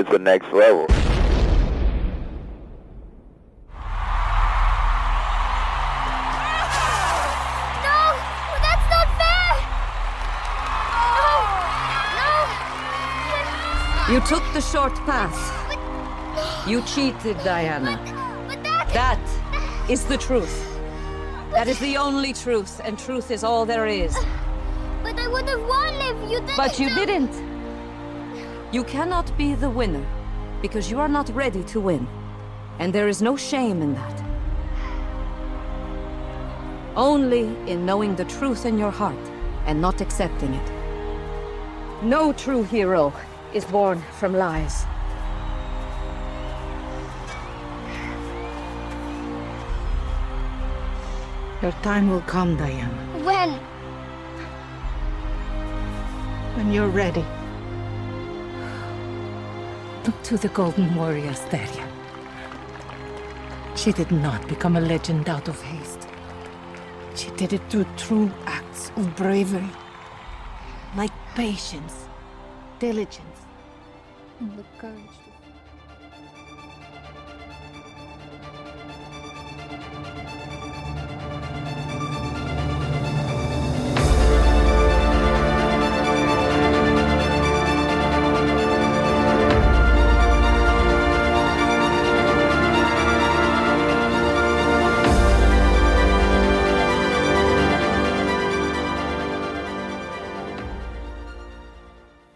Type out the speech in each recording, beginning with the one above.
it's the next level. No, that's not fair. No, no. You took the short path. You cheated, Diana. But that. That is the truth. That is the only truth, and truth is all there is. But I would have won if you didn't. But you didn't. You cannot be the winner because you are not ready to win. And there is no shame in that. Only in knowing the truth in your heart and not accepting it. No true hero is born from lies. Your time will come, Diana, When? when you're ready. To the Golden Warrior, Asteria. She did not become a legend out of haste. She did it through true acts of bravery, like patience, diligence, and the courage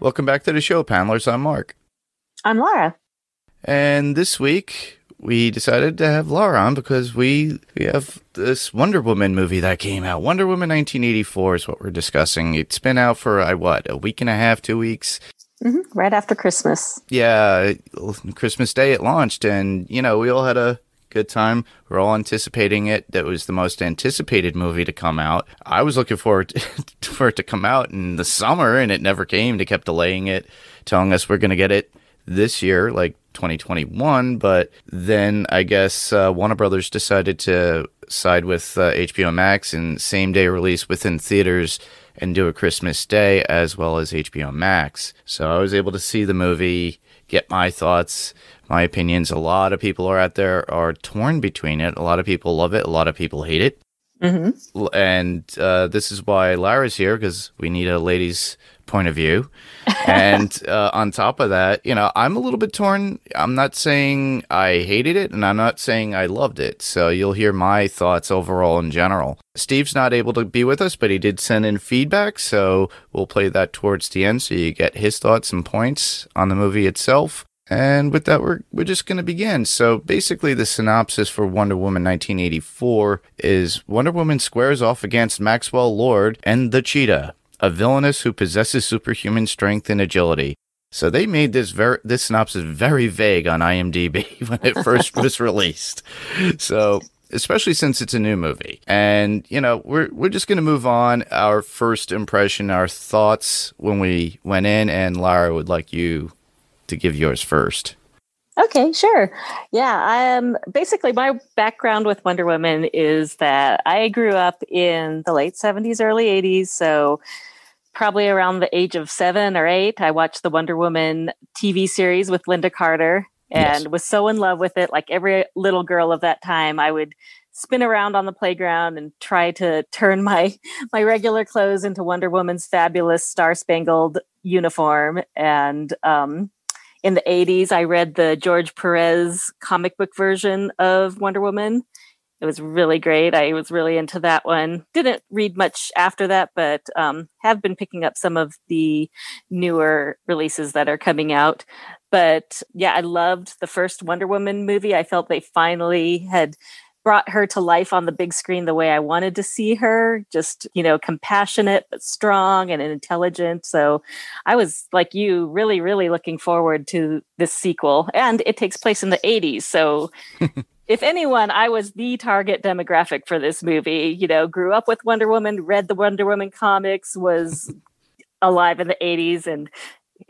Welcome back to the show, panelers. I'm Mark. I'm Laura. And this week we decided to have Laura on because we we have this Wonder Woman movie that came out. Wonder Woman 1984 is what we're discussing. It's been out for uh, what a week and a half, two weeks. hmm Right after Christmas. Yeah, Christmas Day it launched, and you know we all had a good time. We're all anticipating it. That was the most anticipated movie to come out. I was looking forward to, for it to come out in the summer, and it never came. They kept delaying it, telling us we're going to get it this year, like 2021. But then I guess uh, Warner Brothers decided to side with uh, HBO Max and same day release within theaters and do a Christmas Day as well as HBO Max. So I was able to see the movie, get my thoughts, my opinions. A lot of people are out there are torn between it. A lot of people love it. A lot of people hate it. hmm And uh, this is why Lara's here because we need a lady's point of view. and uh, on top of that, you know, I'm a little bit torn. I'm not saying I hated it, and I'm not saying I loved it. So you'll hear my thoughts overall in general. Steve's not able to be with us, but he did send in feedback, so we'll play that towards the end, so you get his thoughts and points on the movie itself. And with that, we're we're just going to begin. So basically, the synopsis for Wonder Woman 1984 is Wonder Woman squares off against Maxwell Lord and the Cheetah, a villainess who possesses superhuman strength and agility. So they made this ver- this synopsis very vague on IMDb when it first was released. So especially since it's a new movie. And you know, we're we're just going to move on our first impression, our thoughts when we went in and Lara would like you to give yours first. Okay, sure. Yeah, um, basically, my background with Wonder Woman is that I grew up in the late 70s, early 80s. So, probably around the age of seven or eight, I watched the Wonder Woman TV series with Lynda Carter and Yes. was so in love with it. Like every little girl of that time, I would spin around on the playground and try to turn my my regular clothes into Wonder Woman's fabulous star spangled uniform and um in the 80s i read the george perez comic book version of wonder woman. It was really great. I was really into that one. Didn't read much after that but um, have been picking up some of the newer releases that are coming out. But yeah i loved the first wonder woman movie. I felt they finally had brought her to life on the big screen the way I wanted to see her, just, you know, compassionate but strong and intelligent. So I was like you, really, really looking forward to this sequel. And it takes place in the 80s. So if anyone, I was the target demographic for this movie. You know, grew up with Wonder Woman, read the Wonder Woman comics, was alive in the 80s and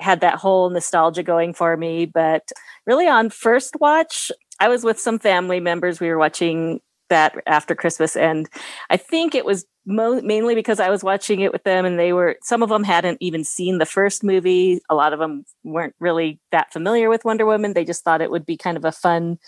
had that whole nostalgia going for me. But really, on first watch, I was with some family members. We were watching that after Christmas, and I think it was mo- mainly because I was watching it with them, and they were some of them hadn't even seen the first movie. A lot of them weren't really that familiar with Wonder Woman. They just thought it would be kind of a fun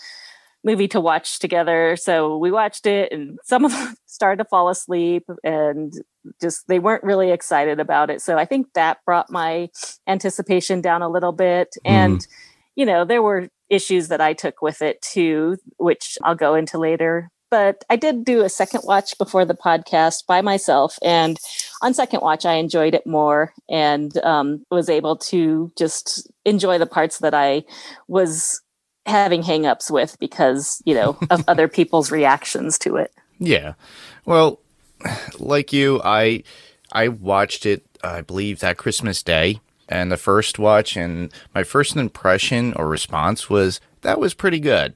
movie to watch together. So we watched it, and some of them started to fall asleep, and just they weren't really excited about it. So I think that brought my anticipation down a little bit, hmm. and you know there were issues that I took with it too, which I'll go into later but I did do a second watch before the podcast by myself. And on second watch, I enjoyed it more and um, was able to just enjoy the parts that I was having hangups with because, you know, of other people's reactions to it. Yeah. Well, like you, I I watched it I believe that Christmas day and the first watch and my first impression or response was that was pretty good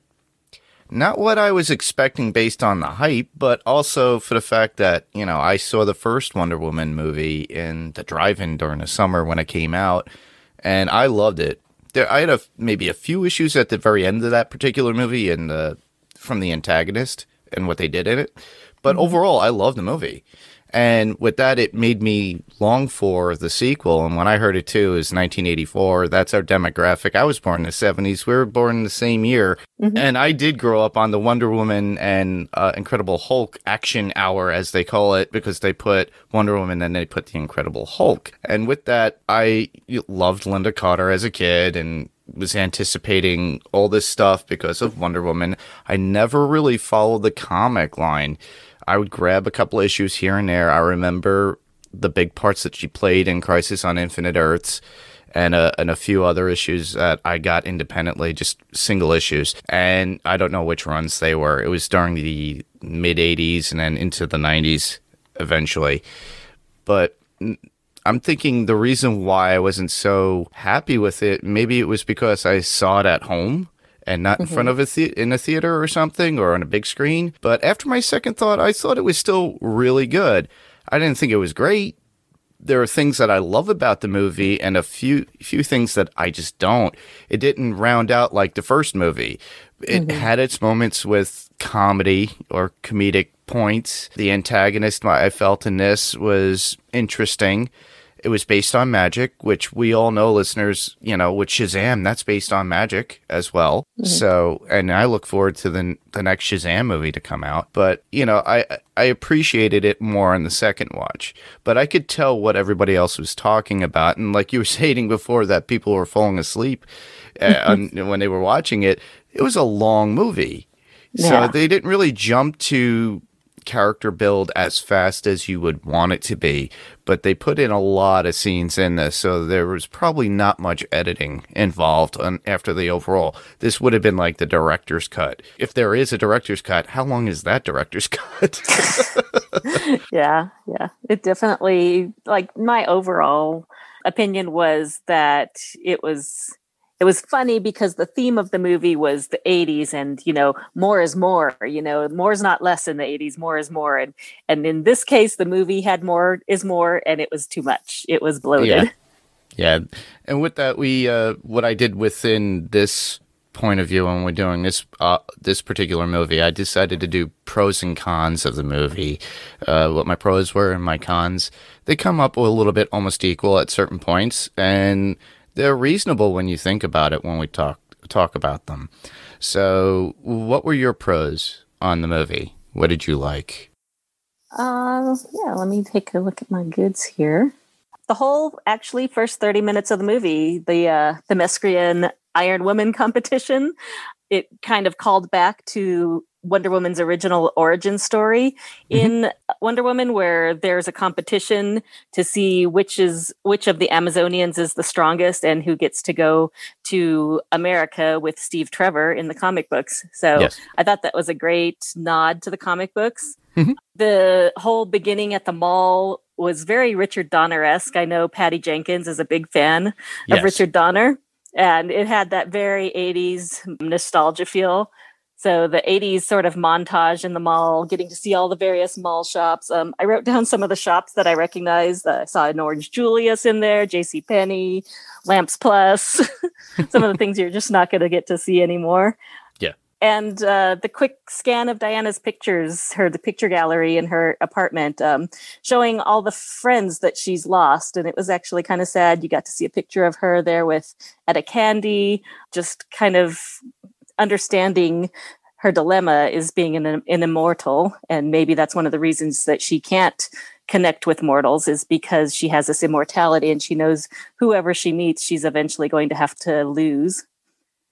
not what I was expecting based on the hype, but also for the fact that, you know, I saw the first Wonder Woman movie in the drive in during the summer when it came out, and I loved it. There, I had a, maybe a few issues at the very end of that particular movie and uh, from the antagonist and what they did in it. But mm-hmm. overall, I loved the movie. And with that, it made me long for the sequel. And when I heard it too, is 1984. That's our demographic. I was born in the 70s. We were born in the same year. Mm-hmm. And I did grow up on the Wonder Woman and uh, Incredible Hulk action hour, as they call it, because they put Wonder Woman and they put the Incredible Hulk. And with that, I loved Lynda Carter as a kid and was anticipating all this stuff because of Wonder Woman. I never really followed the comic line. I would grab a couple issues here and there. I remember the big parts that she played in Crisis on Infinite Earths and a, and a few other issues that I got independently, just single issues. And I don't know which runs they were. It was during the mid 80s and then into the 90s eventually. But I'm thinking the reason why I wasn't so happy with it, maybe it was because I saw it at home and not in mm-hmm. front of a the- in a theater or something or on a big screen. But after my second thought, I thought it was still really good. I didn't think it was great. There are things that I love about the movie and a few few things that I just don't. It didn't round out like the first movie. It mm-hmm. had its moments with comedy or comedic points. The antagonist I felt in this was interesting. It was based on magic, which we all know, listeners, you know, with Shazam, that's based on magic as well. Mm-hmm. So, and I look forward to the the next Shazam movie to come out. But you know, I I appreciated it more on the second watch. But I could tell what everybody else was talking about, and like you were saying before, that people were falling asleep uh, when they were watching it. It was a long movie. Yeah. So they didn't really jump to character build as fast as you would want it to be, but they put in a lot of scenes in this, so there was probably not much editing involved on, after the overall. This would have been like the director's cut. If there is a director's cut, how long is that director's cut? yeah, yeah. It definitely, like, my overall opinion was that it was it was funny because the theme of the movie was the 80s and you know more is more you know more is not less in the 80s more is more. And and in this case the movie had more is more and it was too much. It was bloated. Yeah, yeah. and with that we uh what i did within this point of view when we're doing this uh, this particular movie i decided to do pros and cons of the movie. Uh, what my pros were and my cons they come up a little bit almost equal at certain points. And they're reasonable when you think about it when we talk talk about them. So, what were your pros on the movie? What did you like? Uh, yeah, let me take a look at my goods here. The whole actually first 30 minutes of the movie, the uh the Themysciran Iron Woman competition, it kind of called back to Wonder Woman's original origin story mm-hmm. in Wonder Woman, where there's a competition to see which is which of the Amazonians is the strongest and who gets to go to America with Steve Trevor in the comic books. So yes. I thought that was a great nod to the comic books. Mm-hmm. The whole beginning at the mall was very Richard Donner esque. I know Patty Jenkins is a big fan yes. of Richard Donner, and it had that very 80s nostalgia feel. So the 80s sort of montage in the mall, getting to see all the various mall shops. Um, I wrote down some of the shops that I recognized. I saw an Orange Julius in there, J.C. Penney, Lamps Plus, some of the things you're just not going to get to see anymore. Yeah. and uh, the quick scan of Diana's pictures, her the picture gallery in her apartment, um, showing all the friends that she's lost, and it was actually kind of sad. You got to see a picture of her there with Etta Candy, just kind of understanding her dilemma is being an, an immortal, and maybe that's one of the reasons that she can't connect with mortals is because she has this immortality and she knows whoever she meets, she's eventually going to have to lose.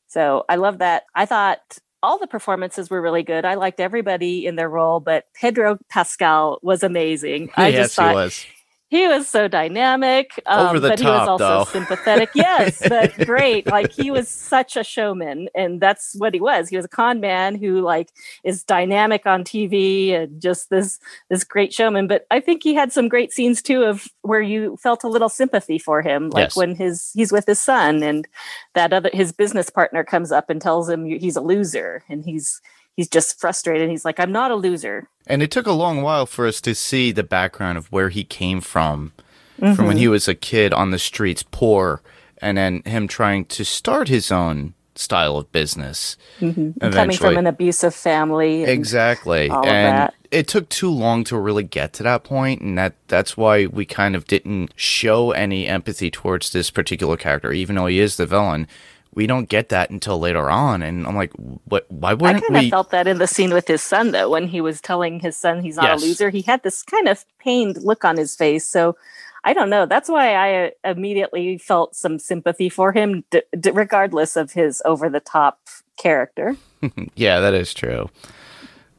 So I love that. I thought all the performances were really good. I liked everybody in their role, but Pedro Pascal was amazing. I yes, just thought he was. He was so dynamic um, but he was also though. sympathetic yes but great like he was such a showman and that's what he was he was a con man who like is dynamic on tv and just this this great showman but i think he had some great scenes too of where you felt a little sympathy for him like Yes. when his he's with his son and that other his business partner comes up and tells him he's a loser and he's he's just frustrated he's like i'm not a loser And it took a long while for us to see the background of where he came from, from when mm-hmm. he was a kid on the streets, poor, and then him trying to start his own style of business. Mm-hmm. coming from an abusive family Exactly. and it took too long to really get to that point and that that's why we kind of didn't show any empathy towards this particular character even though he is the villain. We don't get that until later on and I'm like what why I wouldn't kind of we felt that in the scene with his son, though, when he was telling his son he's not Yes. a loser. He had this kind of pained look on his face. So I don't know. That's why I uh, immediately felt some sympathy for him, d- d- regardless of his over the top character. Yeah, that is true.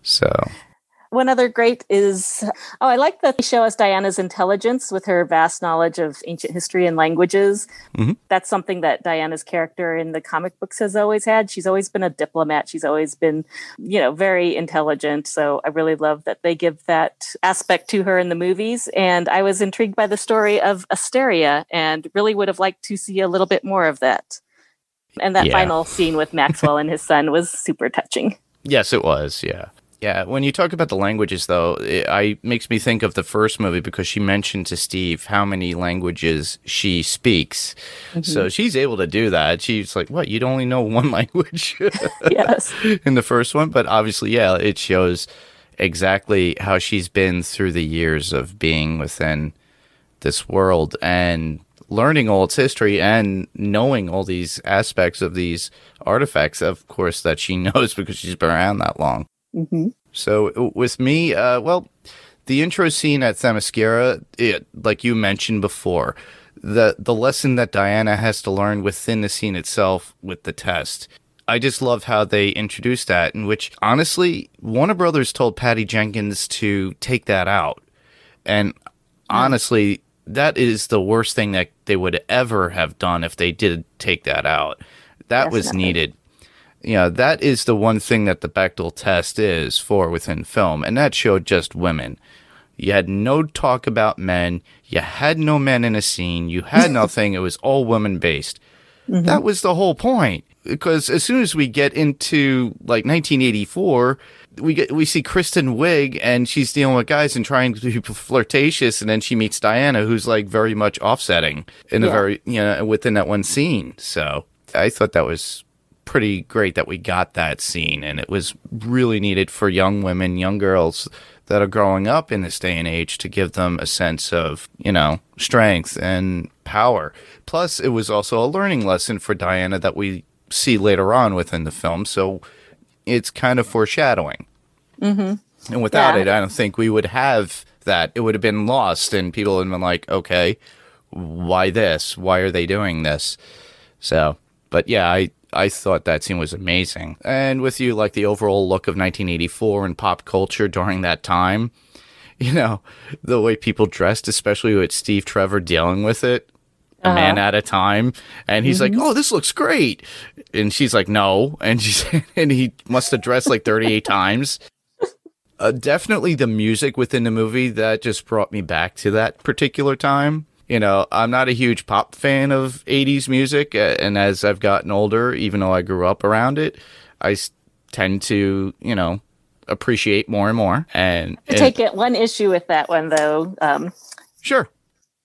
So One other great is oh, I like that they show us Diana's intelligence with her vast knowledge of ancient history and languages. Mhm. That's something that Diana's character in the comic books has always had. She's always been a diplomat. She's always been, you know, very intelligent. So I really love that they give that aspect to her in the movies. And I was intrigued by the story of Asteria and really would have liked to see a little bit more of that. And that Yeah. final scene with Maxwell and his son was super touching. Yes, it was. Yeah. Yeah. When you talk about the languages, though, it I, makes me think of the first movie because she mentioned to Steve how many languages she speaks. So mm-hmm. she's able to do that. She's like, what? You'd only know one language yes. in the first one? But obviously, yeah, it shows exactly how she's been through the years of being within this world and learning all its history and knowing all these aspects of these artifacts, of course, that she knows because she's been around that long. Hmm So with me, uh, well, the intro scene at Themyscira, it, like you mentioned before, the the lesson that Diana has to learn within the scene itself with the test. I just love how they introduced that, in which honestly, Warner Brothers told Patty Jenkins to take that out, and honestly, that is the worst thing that they would ever have done if they did take that out. That was needed you know, that is the one thing that the Bechdel test is for within film, and that showed just women. You had no talk about men. You had no men in a scene. You had nothing. it was all women based. Mm-hmm. That was the whole point. Because as soon as we get into like 1984, we get we see Kristen Wiig and she's dealing with guys and trying to be flirtatious, and then she meets Diana, who's like very much offsetting in Yeah. very you know within that one scene. So I thought that was pretty great that we got that scene and it was really needed for young women young girls that are growing up in this day and age to give them a sense of you know strength and power. Plus it was also a learning lesson for diana that we see later on within the film so it's kind of foreshadowing. Mm-hmm. and without Yeah. it i don't think we would have that. It would have been lost and people would have been like okay why this? Why are they doing this? So, but yeah, I I thought that scene was amazing. And with you, like the overall look of 1984 and pop culture during that time, you know, the way people dressed, especially with Steve Trevor dealing with it, a man at a time, and he's like, "Oh, this looks great," and she's like, "No," and she's and he must have dressed like 38 times. Uh, definitely the music within the movie that just brought me back to that particular time. You know, I'm not a huge pop fan of 80s music, uh, and as I've gotten older, even though I grew up around it, I tend to, you know, appreciate more and more. And, take it one issue with that one though um, sure,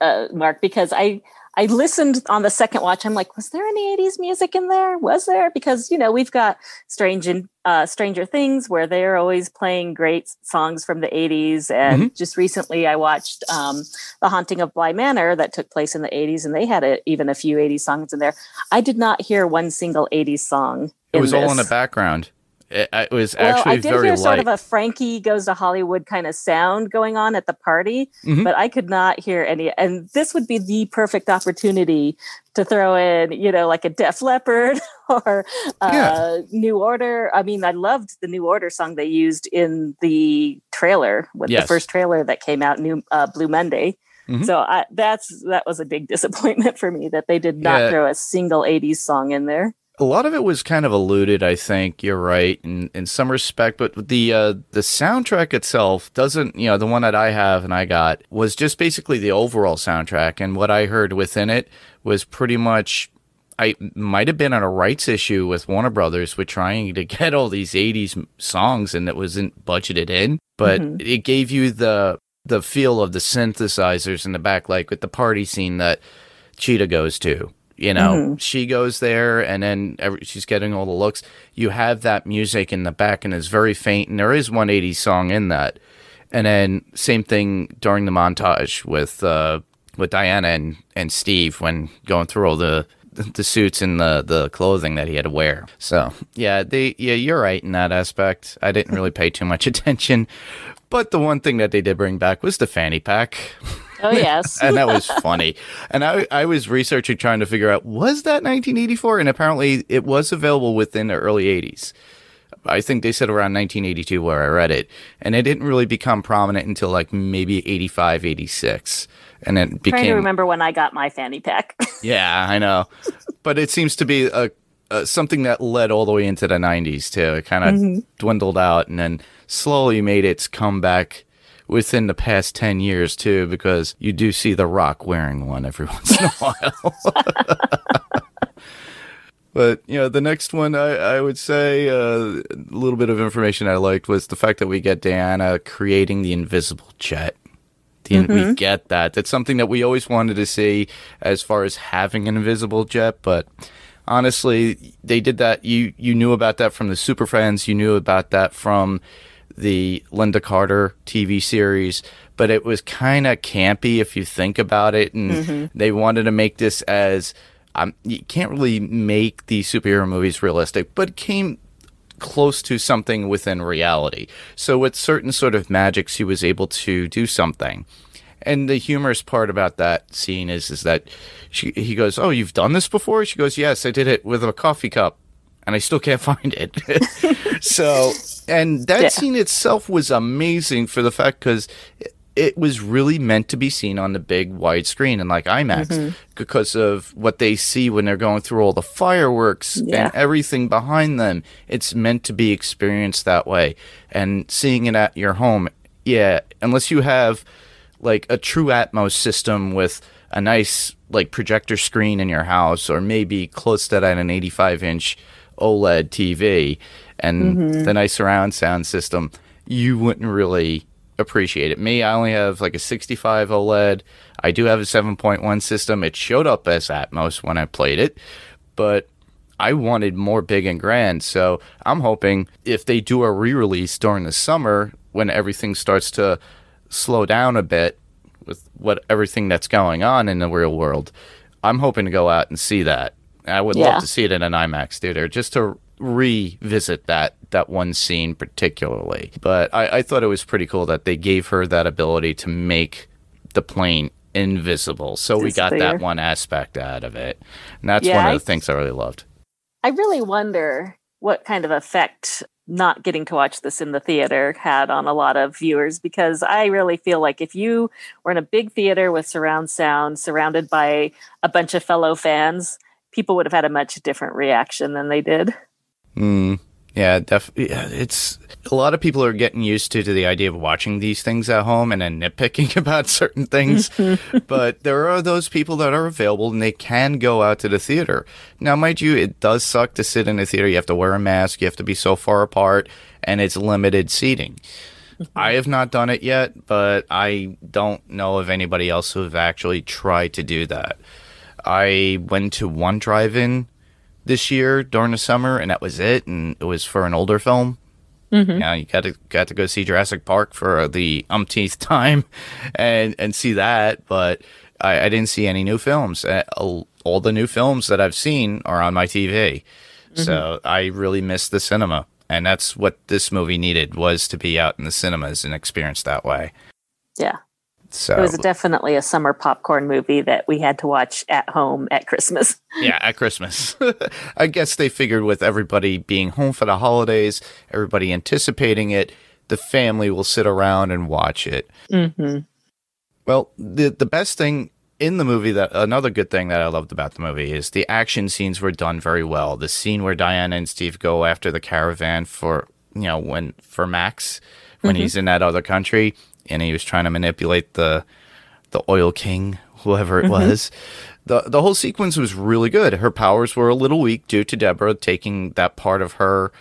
uh, mark because i I listened on the second watch. I'm like, was there any 80s music in there? Was there? Because, you know, we've got Strange and uh, Stranger Things where they're always playing great songs from the 80s. And Mhm. just recently I watched um, The Haunting of Bly Manor that took place in the 80s, and they had a, even a few 80s songs in there. I did not hear one single 80s song. It was all in the background. It, it was Well, actually I did very hear light. sort of a Frankie goes to Hollywood kind of sound going on at the party, Mhm. but I could not hear any. And this would be the perfect opportunity to throw in, you know, like a Def Leppard or uh, Yeah. New Order. I mean, I loved the New Order song they used in the trailer with Yes. the first trailer that came out, New uh, Blue Monday. Mhm. So I, that's that was a big disappointment for me that they did not Yeah. throw a single '80s song in there. A lot of it was kind of alluded i think you're right in, in some respect but the uh, the soundtrack itself doesn't you know the one that i have and i got was just basically the overall soundtrack and what i heard within it was pretty much I might have been on a rights issue with Warner Brothers with trying to get all these 80s songs and it wasn't budgeted in, but it gave you the the feel of the synthesizers in the back like with the party scene that Cheetah goes to. You know, she goes there and then every, she's getting all the looks. You have that music in the back and it's very faint and there is 180 song in that. And then same thing during the montage with uh, with Diana and, and Steve when going through all the the suits and the, the clothing that he had to wear. So yeah, they yeah, you're right in that aspect. I didn't really pay too much attention. But the one thing that they did bring back was the fanny pack. Oh yes, and that was funny. And I I was researching trying to figure out was that 1984 and apparently it was available within the early 80s. I think they said around 1982 where I read it. And it didn't really become prominent until like maybe 85, 86. And it trying to remember when I got my fanny pack. Yeah, I know. but it seems to be a, a something that led all the way into the 90s too. It kind of mm-hmm. dwindled out and then slowly made its comeback within the past 10 years too because you do see the rock wearing one every once in a while. But you know, the next one I, I would say uh, a little bit of information I liked was the fact that we get Diana creating the invisible jet. The, We get that. That's something that we always wanted to see as far as having an invisible jet. But honestly, they did that. You you knew about that from the Super Friends. You knew about that from the Lynda Carter TV series. But it was kind of campy if you think about it, and they wanted to make this as um, you can't really make the superhero movies realistic, but it came close to something within reality. So with certain sort of magic, she was able to do something. And the humorous part about that scene is is that she he goes, "Oh, you've done this before?" She goes, "Yes, I did it with a coffee cup." And I still can't find it. so, and that Yeah. scene itself was amazing for the fact because it was really meant to be seen on the big wide screen and like IMAX mm-hmm. because of what they see when they're going through all the fireworks Yeah. and everything behind them. It's meant to be experienced that way. And seeing it at your home, yeah, unless you have like a true Atmos system with a nice like projector screen in your house or maybe close to that an 85 inch OLED TV and mm-hmm. the nice surround sound system, you wouldn't really appreciate it. Me, I only have like a 65 OLED. I do have a 7.1 system. It showed up as Atmos when I played it, but I wanted more big and grand. So I'm hoping if they do a re release during the summer when everything starts to slow down a bit with what everything that's going on in the real world, I'm hoping to go out and see that. I would Yeah. love to see it in an IMAX theater just to revisit that that one scene particularly. But I, I thought it was pretty cool that they gave her that ability to make the plane invisible. So we got that one aspect out of it. And that's Yeah, one of I- the things I really loved. I really wonder what kind of effect not getting to watch this in the theater had on a lot of viewers because I really feel like if you were in a big theater with surround sound surrounded by a bunch of fellow fans, people would have had a much different reaction than they did. Mm, yeah, def- yeah, it's a lot of people are getting used to, to the idea of watching these things at home and then nitpicking about certain things. but there are those people that are available and they can go out to the theater. Now, mind you, it does suck to sit in a theater. You have to wear a mask, you have to be so far apart, and it's limited seating. I have not done it yet, but I don't know of anybody else who have actually tried to do that. I went to one drive-in this year during the summer, and that was it. And it was for an older film. Mm-hmm. Now you got to got to go see Jurassic Park for the umpteenth time, and and see that. But I, I didn't see any new films. Uh, all the new films that I've seen are on my TV, mm-hmm. so I really missed the cinema, and that's what this movie needed was to be out in the cinemas and experience that way. Yeah, so it was definitely a summer popcorn movie that we had to watch at home at Christmas. yeah, at Christmas. I guess they figured with everybody being home for the holidays, everybody anticipating it, the family will sit around and watch it. Mm-hmm. Well, the the best thing in the movie that another good thing that I loved about the movie is the action scenes were done very well. The scene where Diana and Steve go after the caravan for you know when for Max when mm-hmm. he's in that other country and he was trying to manipulate the the oil king, whoever it mm-hmm. was. The the whole sequence was really good. Her powers were a little weak due to Deborah taking that part of her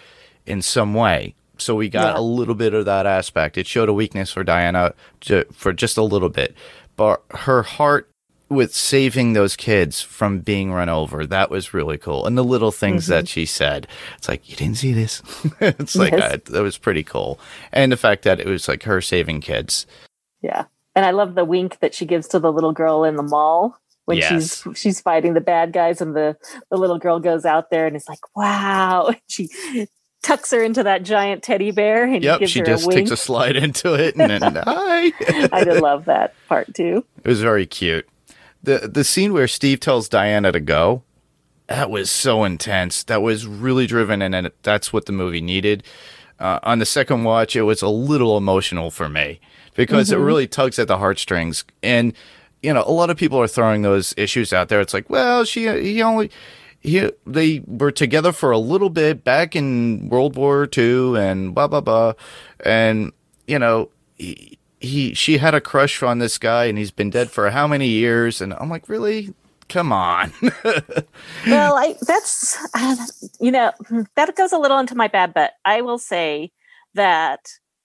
in some way. So we got yeah. a little bit of that aspect. It showed a weakness for Diana to, for just a little bit, but her heart with saving those kids from being run over that was really cool and the little things mm-hmm. that she said it's like you didn't see this it's like yes. that was pretty cool and the fact that it was like her saving kids yeah and i love the wink that she gives to the little girl in the mall when yes. she's she's fighting the bad guys and the the little girl goes out there and is like wow she tucks her into that giant teddy bear and yep, gives she her just a wink. takes a slide into it and then hi. I did love that part too. It was very cute the the scene where Steve tells Diana to go, that was so intense. That was really driven, and that's what the movie needed. Uh, on the second watch, it was a little emotional for me because mm-hmm. it really tugs at the heartstrings. And you know, a lot of people are throwing those issues out there. It's like, well, she he only he they were together for a little bit back in World War II, and blah blah blah, and you know. He, he she had a crush on this guy and he's been dead for how many years? And i'm like really? Come on. Well i that's uh, you know that goes a little into my bad but i will say that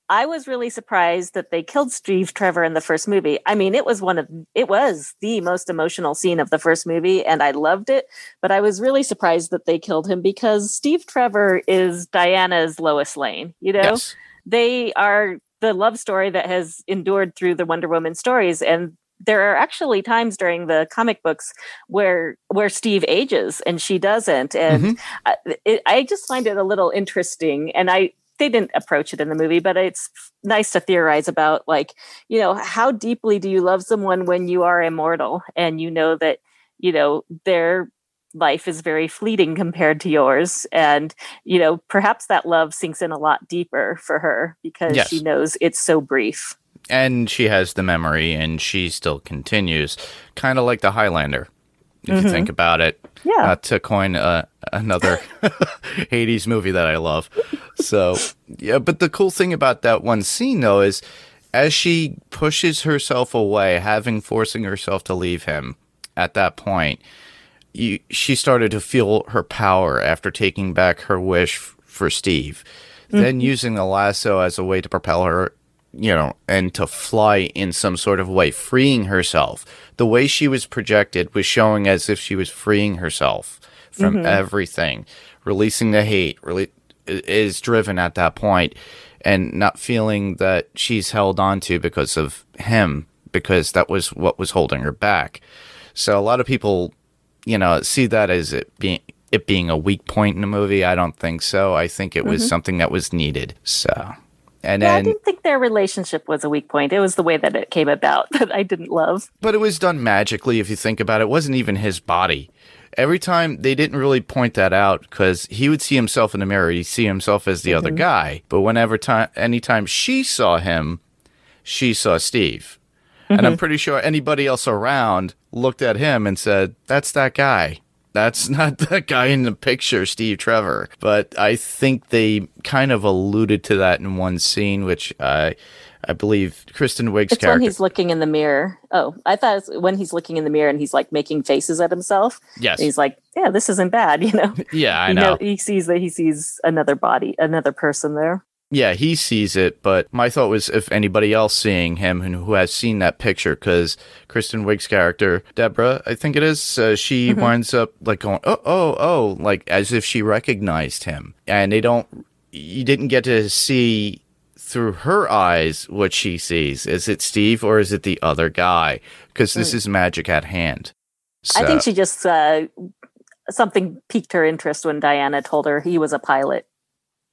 i was really surprised that they killed steve trevor in the first movie. I mean it was one of it was the most emotional scene of the first movie and i loved it but i was really surprised that they killed him because steve trevor is diana's lois lane you know? Yes. they are the love story that has endured through the Wonder Woman stories. And there are actually times during the comic books where where Steve ages and she doesn't, and mm-hmm. I, it, I just find it a little interesting. And I they didn't approach it in the movie, but it's nice to theorize about like you know how deeply do you love someone when you are immortal and you know that you know they're life is very fleeting compared to yours and you know perhaps that love sinks in a lot deeper for her because yes. she knows it's so brief and she has the memory and she still continues kind of like the highlander if mm-hmm. you think about it yeah uh, to coin uh, another hades movie that i love so yeah but the cool thing about that one scene though is as she pushes herself away having forcing herself to leave him at that point you, she started to feel her power after taking back her wish f- for Steve. Mm-hmm. Then using the lasso as a way to propel her, you know, and to fly in some sort of way, freeing herself. The way she was projected was showing as if she was freeing herself from mm-hmm. everything, releasing the hate, really is driven at that point and not feeling that she's held on to because of him because that was what was holding her back. So a lot of people you know, see that as it being it being a weak point in the movie. I don't think so. I think it was mm-hmm. something that was needed. So, and yeah, then I didn't think their relationship was a weak point. It was the way that it came about that I didn't love. But it was done magically. If you think about it, it wasn't even his body. Every time they didn't really point that out because he would see himself in the mirror, he'd see himself as the mm-hmm. other guy. But whenever time, anytime she saw him, she saw Steve. Mm-hmm. And I'm mm-hmm. pretty sure anybody else around looked at him and said, That's that guy. That's not that guy in the picture, Steve Trevor. But I think they kind of alluded to that in one scene, which I. I believe Kristen Wiig's it's character. when he's looking in the mirror. Oh, I thought it was when he's looking in the mirror and he's like making faces at himself. Yes, he's like, "Yeah, this isn't bad," you know. Yeah, I know. know. He sees that he sees another body, another person there. Yeah, he sees it, but my thought was if anybody else seeing him and who has seen that picture, because Kristen Wiig's character, Deborah, I think it is, uh, she winds up like going, oh, oh, oh, like as if she recognized him. And they don't, you didn't get to see through her eyes what she sees. Is it Steve or is it the other guy? Because this is magic at hand. I think she just uh, something piqued her interest when Diana told her he was a pilot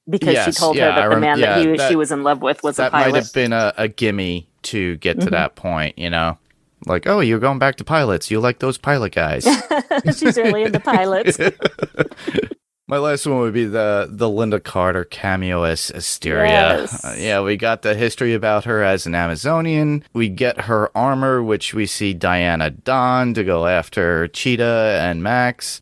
because she told yeah, her that the man yeah, that he that- she was in love with was a pilot. that might have been a, a gimme to get to Mhm. that point, you know? Like, oh, you're going back to pilots. You like those pilot guys. She's really into pilots. My last one would be the the Lynda Carter cameo as Asteria. Yes. Uh, yeah, we got the history about her as an Amazonian. We get her armor, which we see Diana don to go after Cheetah and Max.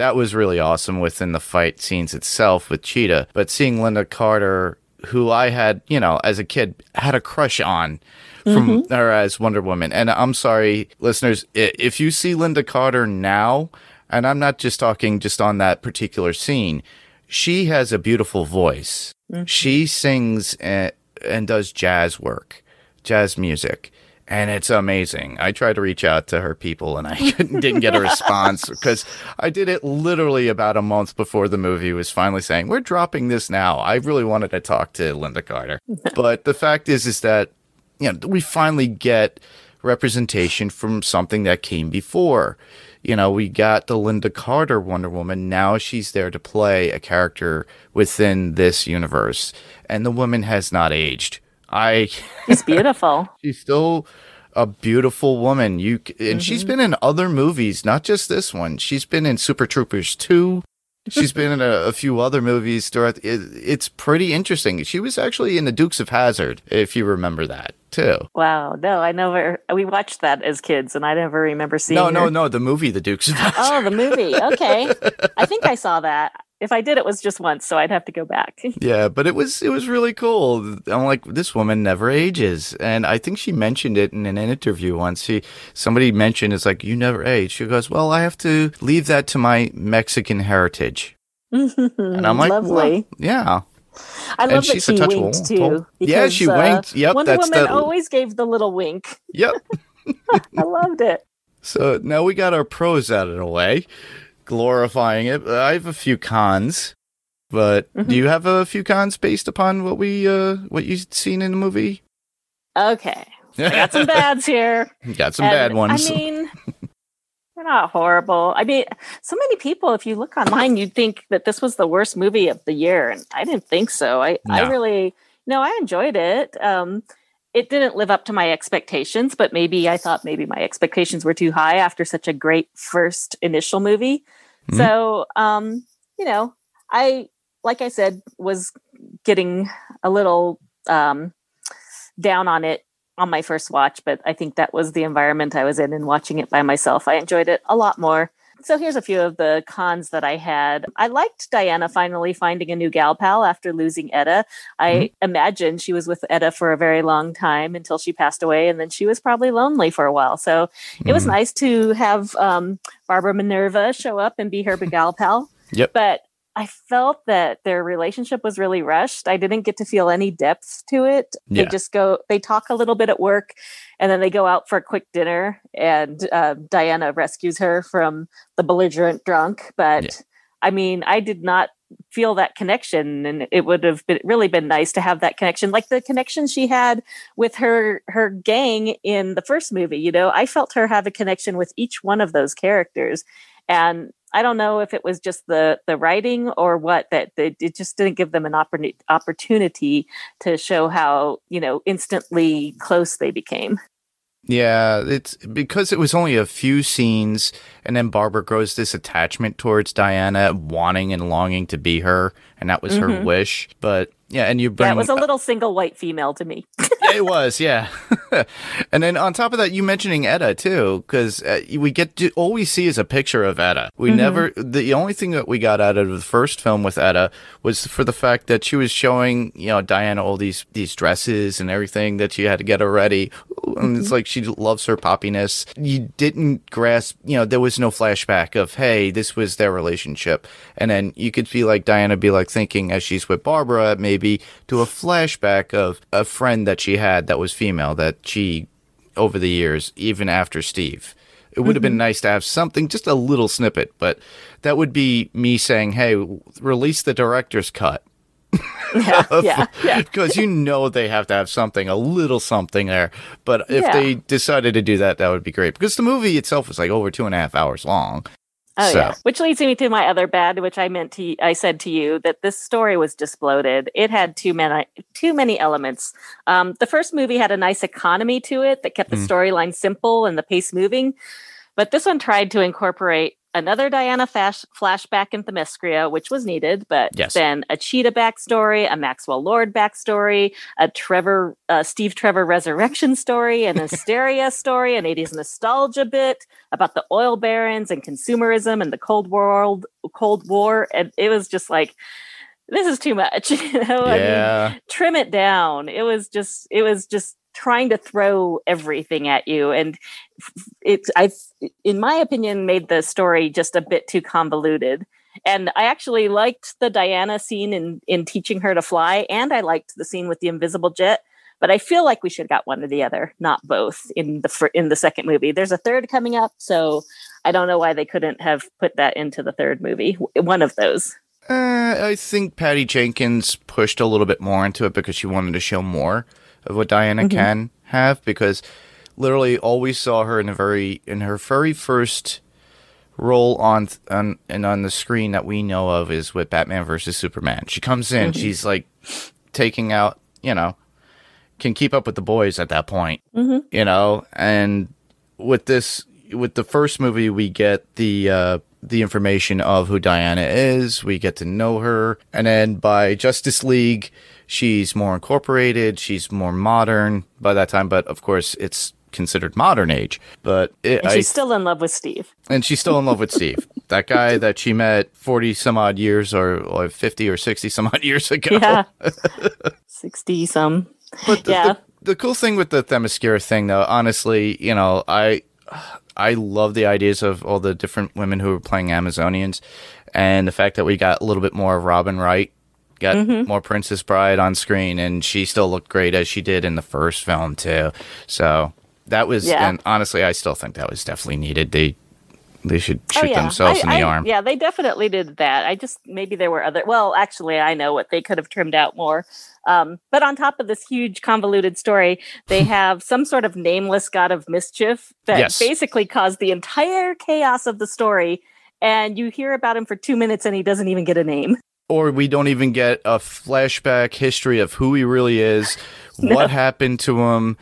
That was really awesome within the fight scenes itself with Cheetah. But seeing Lynda Carter, who I had, you know, as a kid, had a crush on from mm-hmm. her as Wonder Woman. And I'm sorry, listeners, if you see Lynda Carter now, and I'm not just talking just on that particular scene, she has a beautiful voice. Mm-hmm. She sings and, and does jazz work, jazz music. And it's amazing. I tried to reach out to her people and I didn't get a response because I did it literally about a month before the movie was finally saying, We're dropping this now. I really wanted to talk to Lynda Carter. but the fact is, is that you know, we finally get representation from something that came before. You know, we got the Lynda Carter Wonder Woman. Now she's there to play a character within this universe. And the woman has not aged. I She's beautiful. she's still a beautiful woman. You and she's mm-hmm. been in other movies, not just this one. She's been in Super Troopers 2. She's been in a, a few other movies throughout. It, it's pretty interesting. She was actually in the Dukes of Hazzard, if you remember that too. Wow. No, I never. We watched that as kids, and I never remember seeing. No, no, her. no. The movie, The Dukes of Hazzard. Oh, the movie. Okay. I think I saw that. If I did, it was just once, so I'd have to go back. Yeah, but it was it was really cool. I'm like, this woman never ages, and I think she mentioned it in an interview once. She somebody mentioned it's like you never age. She goes, well, I have to leave that to my Mexican heritage, and I'm like, lovely. well, yeah, I and love that she's a she winked too. Yeah, because, she uh, winked. Yep, Wonder Woman that- always gave the little wink. yep. I loved it. So now we got our pros out of the way, glorifying it. I have a few cons, but Mm-hmm. do you have a few cons based upon what we uh what you've seen in the movie? Okay, I got some bads here. got some And, bad ones. I mean, they're not horrible. I mean, so many people, if you look online, you'd think that this was the worst movie of the year, and I didn't think so. I, I really, no, I enjoyed it. Um, it didn't live up to my expectations, but maybe I thought maybe my expectations were too high after such a great first initial movie. Mhm. So, um, you know, I, like I said, was getting a little um, down on it on my first watch, but I think that was the environment I was in and watching it by myself. I enjoyed it a lot more. So here's a few of the cons that I had. I liked Diana finally finding a new gal pal after losing Etta. I imagine she was with Etta for a very long time until she passed away, and then she was probably lonely for a while. So it was Mhm. nice to have um, Barbara Minerva show up and be her gal pal. Yep. But I felt that their relationship was really rushed. I didn't get to feel any depth to it. They just go, they talk a little bit at work and then they go out for a quick dinner and uh, Diana rescues her from the belligerent drunk. But Yeah. I mean, I did not feel that connection and it would have been really been nice to have that connection like the connection she had with her her gang in the first movie you know i felt her have a connection with each one of those characters and i don't know if it was just the the writing or what that they, it just didn't give them an oppor- opportunity to show how you know instantly close they became Yeah, it's because it was only a few scenes, and then Barbara grows this attachment towards Diana, wanting and longing to be her, and that was her Mhm. wish. But yeah, and you bring that was a little single white female to me it was, yeah. and then on top of that, you mentioning Etta too, because uh, we get to, all we see is a picture of Etta. We never. The only thing that we got out of the first film with Etta was for the fact that she was showing, you know, Diana all these these dresses and everything that she had to get her ready. And it's mm-hmm. like she loves her poppiness. You didn't grasp, you know, there was no flashback of, hey, this was their relationship. And then you could feel like Diana be like thinking as she's with Barbara, maybe to a flashback of a friend that she had that was female that she, over the years, even after Steve. It would have been mm-hmm. nice to have something, just a little snippet, but that would be me saying, hey, release the director's cut. Yeah, yeah, yeah. because you know they have to have something, a little something there. But if Yeah. they decided to do that, that would be great. Because the movie itself was like over two and a half hours long. Oh So- yeah. Which leads me to my other bad, which I meant to I said to you that this story was just bloated. It had too many too many elements. Um, the first movie had a nice economy to it that kept the Mm. storyline simple and the pace moving, but this one tried to incorporate another Diana flash- flashback in Themyscira, which was needed, but Yes. then a Cheetah backstory, a Maxwell Lord backstory, a Trevor uh, Steve Trevor resurrection story, an Asteria story, an 80s nostalgia bit about the oil barons and consumerism and the Cold World Cold War, and it was just like this is too much. You know, I mean, trim it down. It was just it was just trying to throw everything at you and it's I in my opinion made the story just a bit too convoluted. And I actually liked the Diana scene in in teaching her to fly and I liked the scene with the invisible jet, but I feel like we should have got one or the other, not both in the in the second movie. There's a third coming up, so I don't know why they couldn't have put that into the third movie. One of those. Uh, I think Patty Jenkins pushed a little bit more into it because she wanted to show more of what Diana Mm-hmm. can have. Because literally, all we saw her in a very in her very first role on on and on the screen that we know of is with Batman versus Superman. She comes in, Mm-hmm. she's like taking out, you know, can keep up with the boys at that point, Mhm. you know, and with this with the first movie we get the uh the information of who Diana is, we get to know her, and then by Justice League, she's more incorporated, she's more modern by that time, but of course it's considered modern age. But it, And I, she's still in love with Steve. and she's still in love with Steve, that guy that she met forty some odd years or, or fifty or sixty some odd years ago. Yeah. 60 some. But the, Yeah. the, the cool thing with the Themyscira thing, though, honestly, you know, I I love the ideas of all the different women who were playing Amazonians, and the fact that we got a little bit more of Robin Wright, got Mm-hmm. more Princess Bride on screen, and she still looked great as she did in the first film too. So that was, Yeah. and honestly, I still think that was definitely needed. They they should Oh, shoot yeah. themselves I- in the I- arm. Yeah, they definitely did that. I just maybe there were other. Well, actually, I know what they could have trimmed out more. Um, but on top of this huge convoluted story, they have some sort of nameless god of mischief that Yes. basically caused the entire chaos of the story. And you hear about him for two minutes, and he doesn't even get a name. Or we don't even get a flashback history of who he really is, what happened to him,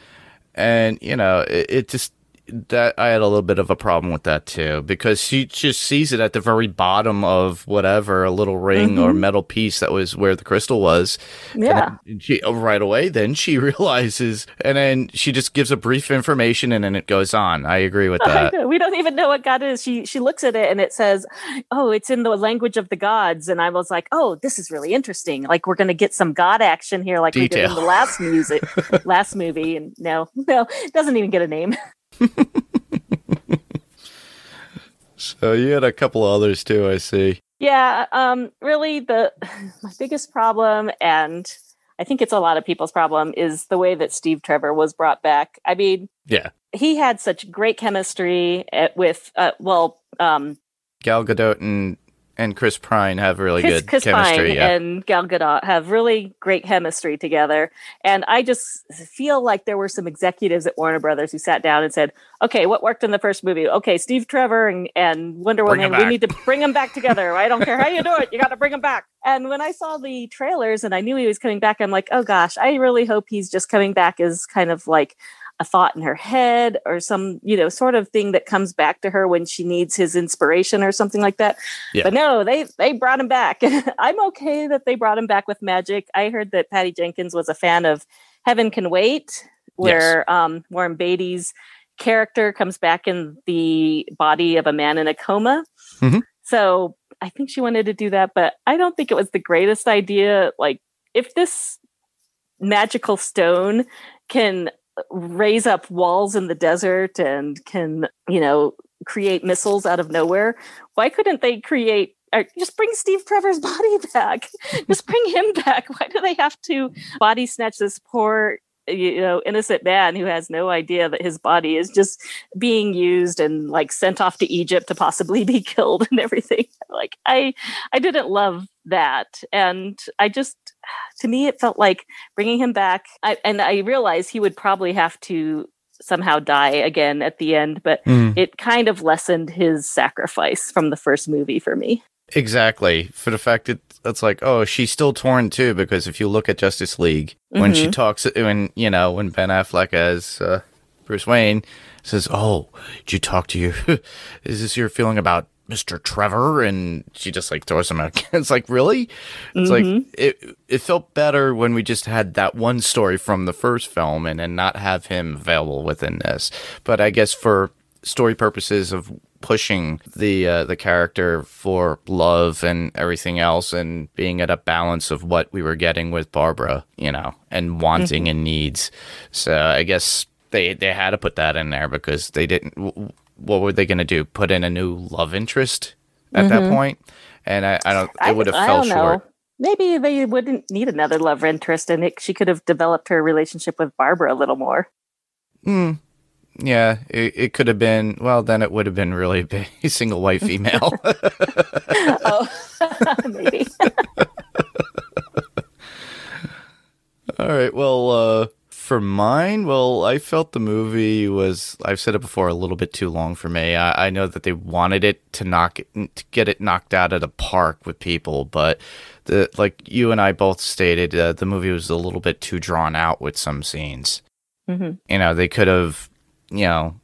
and you know, it, it just that I had a little bit of a problem with that too because she just sees it at the very bottom of whatever a little ring or mm-hmm. metal piece that was where the crystal was. Yeah. she oh, right away then she realizes, and then she just gives a brief information, and then it goes on. I agree with that. we don't even know what God is. She she looks at it and it says, "Oh, it's in the language of the gods." And I was like, "Oh, this is really interesting. Like we're going to get some God action here, like we did in the last music, last movie." And no, no, it doesn't even get a name. So you had a couple others too, I see. Yeah, um, really, the my biggest problem, and I think it's a lot of people's problem, is the way that Steve Trevor was brought back. I mean, Yeah, he had such great chemistry at, with, uh, well, um, Gal Gadot and and Chris Pine have really Chris, good Chris chemistry. Pine yeah. and Gal Gadot have really great chemistry together, and I just feel like there were some executives at Warner Brothers who sat down and said, "Okay, what worked in the first movie? Okay, Steve Trevor and, and Wonder Bring Woman, we need to bring them back together. I don't care how you do it, you got to bring them back." And when I saw the trailers and I knew he was coming back, I'm like, "Oh gosh, I really hope he's just coming back as kind of like." A thought in her head or some you know sort of thing that comes back to her when she needs his inspiration or something like that. Yeah. but no they they brought him back. I'm okay that they brought him back with magic. I heard that patty jenkins was a fan of heaven can wait where um warren beatty's character comes back in the body of a man in a coma. Mhm. so i think she wanted to do that but i don't think it was the greatest idea. Like if this magical stone can raise up walls in the desert and can, you know, create missiles out of nowhere. Why couldn't they create or just bring Steve Trevor's body back? just bring him back. Why do they have to body snatch this poor you know innocent man who has no idea that his body is just being used and like sent off to Egypt to possibly be killed and everything like i i didn't love that and i just to me it felt like bringing him back I, and i realized he would probably have to somehow die again at the end but Mm. it kind of lessened his sacrifice from the first movie for me Exactly. For the fact that it's like, oh, she's still torn too, because if you look at Justice League, when she Mhm. talks, when, you know, when Ben Affleck as uh, Bruce Wayne says, oh, did you talk to your, is this your feeling about Mr. Trevor? And she just like throws him out. it's like, really? It's Mhm. like, it, it felt better when we just had that one story from the first film and, and not have him available within this. But I guess for story purposes of pushing the uh, the character for love and everything else and being at a balance of what we were getting with Barbara, you know, and wanting and needs. So I guess they they had to put that in there because they didn't what were they going to do? Put in a new love interest at that point? And I, I don't I- it would have I fell don't know. short. maybe they wouldn't need another love interest and it, she could have developed her relationship with barbara a little more Hmm. Yeah, it, it could have been. Well, then it would have been really big, single white female. oh maybe All right. Well, uh, for mine, well, I felt the movie was. I've said it before, a little bit too long for me. I, I know that they wanted it to knock it, to get it knocked out of the park with people, but the like you and I both stated, uh, the movie was a little bit too drawn out with some scenes. hmm You know, they could have, you know,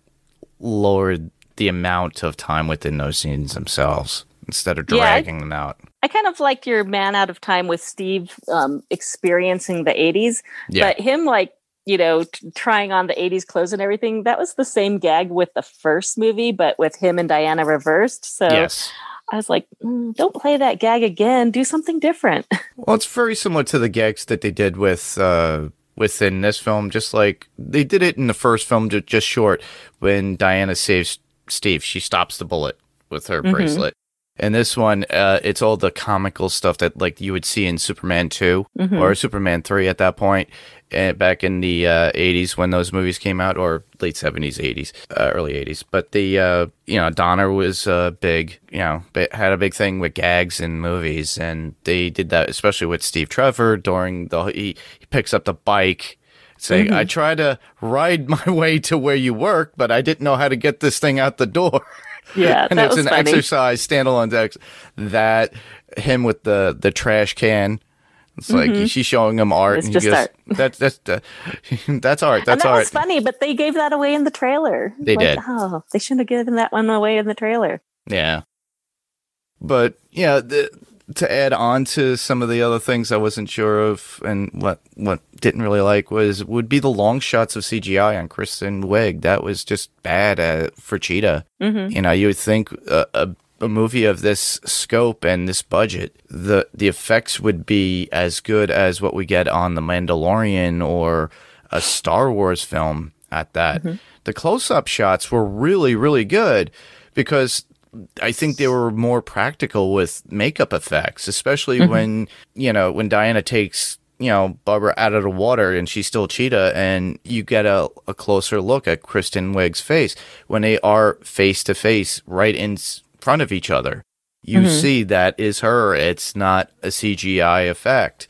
lowered the amount of time within those scenes themselves instead of Yeah, I- dragging them out. I kind of liked your man out of time with Steve um, experiencing the 80s, Yeah. but him like, you know, t- trying on the 80s clothes and everything, that was the same gag with the first movie, but with him and Diana reversed. So yes. I was like, mm, don't play that gag again. Do something different. Well, it's very similar to the gags that they did with uh, within this film. Just like they did it in the first film, just short when Diana saves Steve. She stops the bullet with her Mhm. bracelet. And this one, uh, it's all the comical stuff that like you would see in Superman 2 Mhm. or Superman three at that point, uh, back in the uh, eighties when those movies came out, or late seventies, eighties, uh, early eighties. But the uh, you know Donner was uh, big, you know, had a big thing with gags in movies, and they did that especially with Steve Trevor during the he, he picks up the bike. Saying, I try to ride my way to where you work, but I didn't know how to get this thing out the door. Yeah, and that it's was an funny. exercise standalone ex- that him with the the trash can it's like she's showing him art Mm-hmm. It's and he just goes art. that's that's uh, that's art and that's that art was funny, but they gave that away in the trailer. They Like, did. Oh, they shouldn't have given that one away in the trailer. yeah but yeah the, to add on to some of the other things I wasn't sure of and what what didn't really like was would be the long shots of CGI on Kristen Wiig. That was just bad at, for Cheetah. Hmm You know, you would think a, a, a movie of this scope and this budget, the the effects would be as good as what we get on The Mandalorian or a Star Wars film at that. The close up shots were really, really good because I think they were more practical with makeup effects, especially mm-hmm. when, you know, when Diana takes you know, Barbara out of the water and she's still Cheetah, and you get a, a closer look at Kristen Wiig's face when they are face to face right in front of each other. You mm-hmm. see that is her. It's not a CGI effect.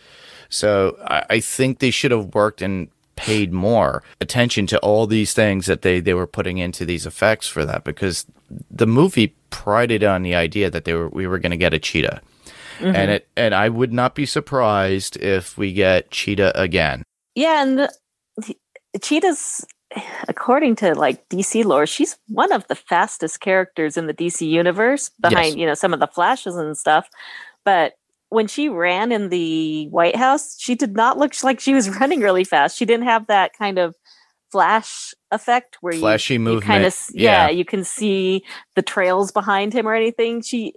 So I, I think they should have worked and paid more attention to all these things that they, they were putting into these effects for that because the movie prided on the idea that they were we were going to get a cheetah. Mm-hmm. And it and I would not be surprised if we get cheetah again. Yeah, and the, the- Cheetah's, according to like DC lore, she's one of the fastest characters in the DC universe behind, Yes. you know, some of the flashes and stuff. But when she ran in the White House, she did not look like she was running really fast. She didn't have that kind of flash effect where Flashy you, movement. kind of yeah. yeah, you can see the trails behind him or anything. She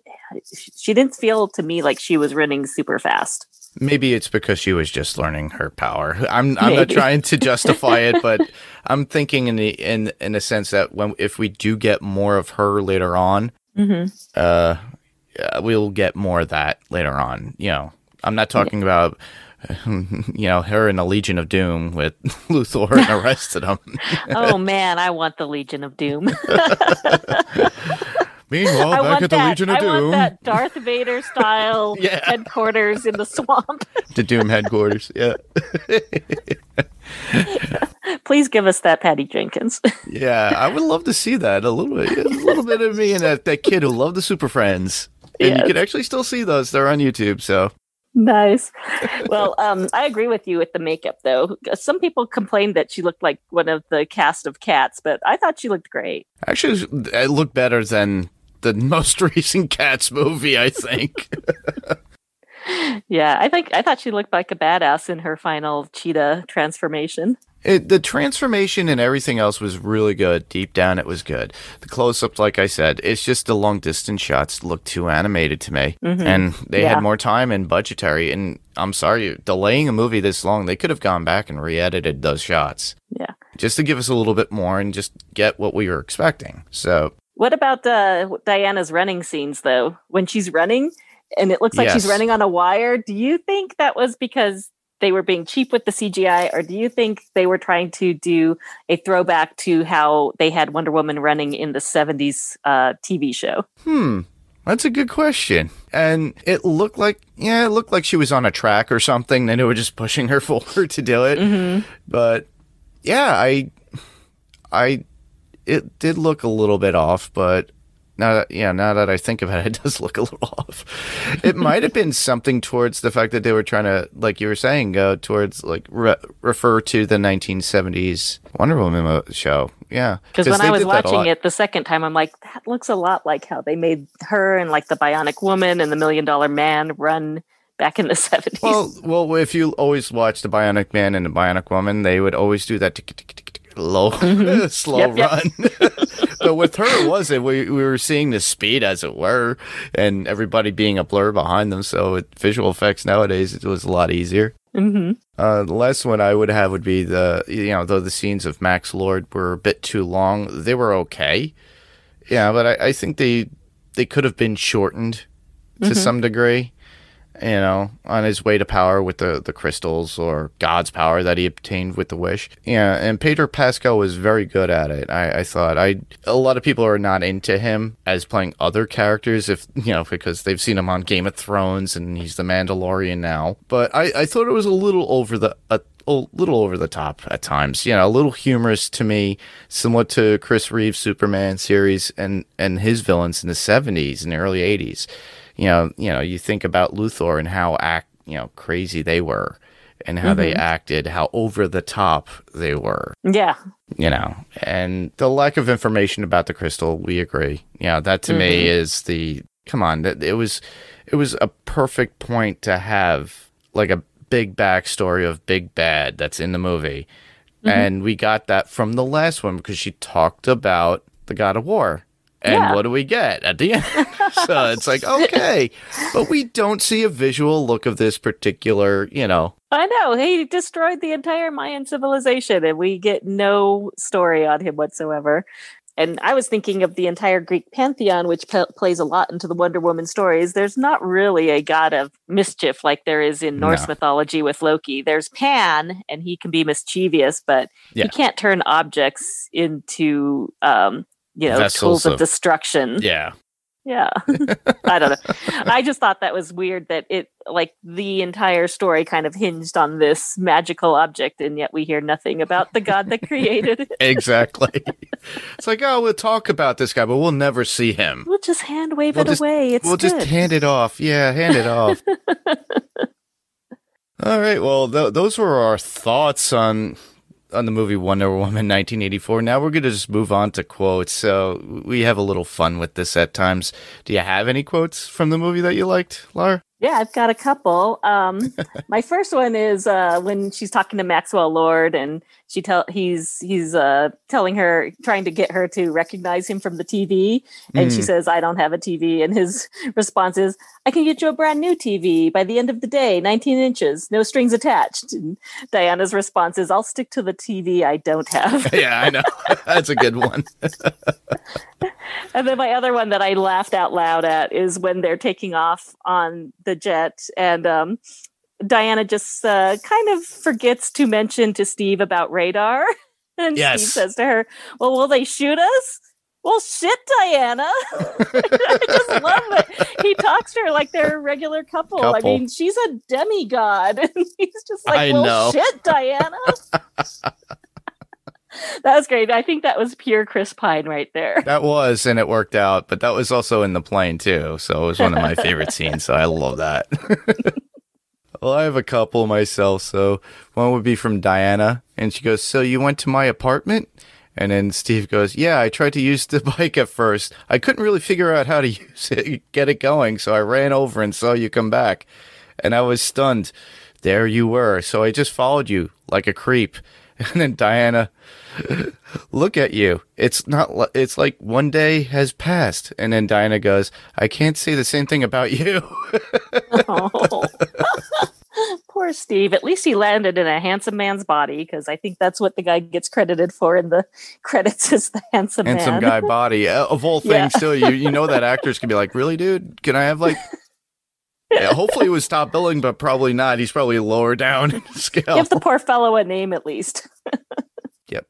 she didn't feel to me like she was running super fast. Maybe it's because she was just learning her power. I'm I'm not trying to justify it, but I'm thinking in the in in a sense that when if we do get more of her later on, Mm-hmm. uh, we'll get more of that later on. You know, I'm not talking about you know her in the Legion of Doom with Luthor and the rest of them. oh man, I want the Legion of Doom. Meanwhile, I back want at the that. Legion of I Doom, want that Darth Vader style Yeah. headquarters in the swamp. the Doom headquarters. Yeah, Please give us that Patty Jenkins. yeah, I would love to see that a little bit. A little bit of me and that, that kid who loved the Super Friends. And Yes. you can actually still see those. They're on YouTube. So nice. Well, um, I agree with you with the makeup, though. Some people complained that she looked like one of the cast of Cats, but I thought she looked great. actually, it looked better than the most recent Cats movie. I think. Yeah, I think I thought she looked like a badass in her final cheetah transformation. It, the transformation and everything else was really good. Deep down, it was good. The close ups, like I said, it's just the long distance shots look too animated to me. And they Yeah. had more time and budgetary. And I'm sorry, delaying a movie this long, they could have gone back and re edited those shots Yeah. just to give us a little bit more and just get what we were expecting. So, What about uh, Diana's running scenes, though? When she's running and it looks like she's running on a wire, do you think that was because they were being cheap with the CGI, or do you think they were trying to do a throwback to how they had Wonder Woman running in the 70s uh, TV show? hmm. That's a good question. And it looked like, yeah, it looked like she was on a track or something. and they were just pushing her forward to do it. But yeah, I, I, it did look a little bit off, but now that, yeah, now that I think about it, it does look a little off. It might have been something towards the fact that they were trying to, like you were saying, go towards like re- refer to the 1970s Wonder Woman show. Yeah. Because when I was did that a watching it the second time, I'm like, that looks a lot like how they made her and like the Bionic Woman and the Million Dollar Man run back in the 70s. Well, well, if you always watch the Bionic Man and the Bionic Woman, they would always do that tick, tick, tick, low, slow Yep, yep. run. but with her, it wasn't. We we were seeing the speed, as it were, and everybody being a blur behind them. So with visual effects nowadays, it was a lot easier. hmm Uh, the last one I would have would be the you know though the scenes of Max Lord were a bit too long, they were okay. Yeah, but I, I think they they could have been shortened to some degree. You know, on his way to power with the the crystals or God's power that he obtained with the wish. Yeah, and Pedro Pascal was very good at it. I, I thought I a lot of people are not into him as playing other characters if you know because they've seen him on Game of Thrones and he's the Mandalorian now. But I, I thought it was a little over the a, a little over the top at times. You know, a little humorous to me, similar to Chris Reeves' Superman series and and his villains in the seventies and the early eighties. You know, you know, you think about Luthor and how act you know crazy they were, and how they mm-hmm. acted, how over the top they were Yeah. you know, and the lack of information about the crystal, we agree. Yeah, that to me mm-hmm. is the come on. That it was, it was a perfect point to have like a big backstory of Big Bad that's in the movie, mm-hmm. and we got that from the last one because she talked about the God of War. And Yeah. what do we get at the end? so it's like, okay, but we don't see a visual look of this particular, you know, I know. He destroyed the entire Mayan civilization, and we get no story on him whatsoever. And I was thinking of the entire Greek pantheon, which p- plays a lot into the Wonder Woman stories. There's not really a god of mischief like there is in Norse No. mythology with Loki. There's Pan, and he can be mischievous, but Yeah. he can't turn objects into, um, you know, tools of, of- destruction. yeah, Yeah. I don't know. I just thought that was weird that it like the entire story kind of hinged on this magical object and yet we hear nothing about the god that created it. exactly. it's like, oh, we'll talk about this guy, but we'll never see him. We'll just hand wave We'll it just- away. It's we'll good. just hand it off. Yeah, hand it off. All right. Well, th- those were our thoughts on on the movie Wonder Woman 1984. Now we're going to just move on to quotes. So we have a little fun with this at times. Do you have any quotes from the movie that you liked, Lara? Yeah, I've got a couple. Um, my first one is uh, when she's talking to Maxwell Lord, and she tell he's he's uh, telling her, trying to get her to recognize him from the TV, and she Mm. says, "I don't have a TV," and his response is, "I can get you a brand new TV by the end of the day, 19 inches, no strings attached." And Diana's response is, "I'll stick to the TV I don't have." yeah, I know. That's a good one. And then my other one that I laughed out loud at is when they're taking off on the jet, and um, Diana just uh, kind of forgets to mention to Steve about radar. And Yes. Steve says to her, Well, will they shoot us? Well, shit, Diana. I just love it. He talks to her like they're a regular couple. I mean, she's a demigod. And he's just like, I Well, know. shit, Diana. that was great. I think that was pure Chris Pine right there. That was, and it worked out, but that was also in the plane too. So it was one of my favorite scenes. So I love that. well, I have a couple myself. So one would be from Diana, and she goes, So you went to my apartment? And then Steve goes, Yeah, I tried to use the bike at first. I couldn't really figure out how to use it, get it going. So I ran over and saw you come back. And I was stunned. There you were. So I just followed you like a creep. And then Diana, look at you. It's not, it's like one day has passed. And then Diana goes, I can't say the same thing about you. Oh. Poor Steve. At least he landed in a handsome man's body because I think that's what the guy gets credited for in the credits is the handsome handsome man. guy body uh, of all Yeah. things too you you know that actors can be like really dude can i have like yeah, hopefully it was top billing but probably not. He's probably lower down in the scale. Give the poor fellow a name at least. Yep.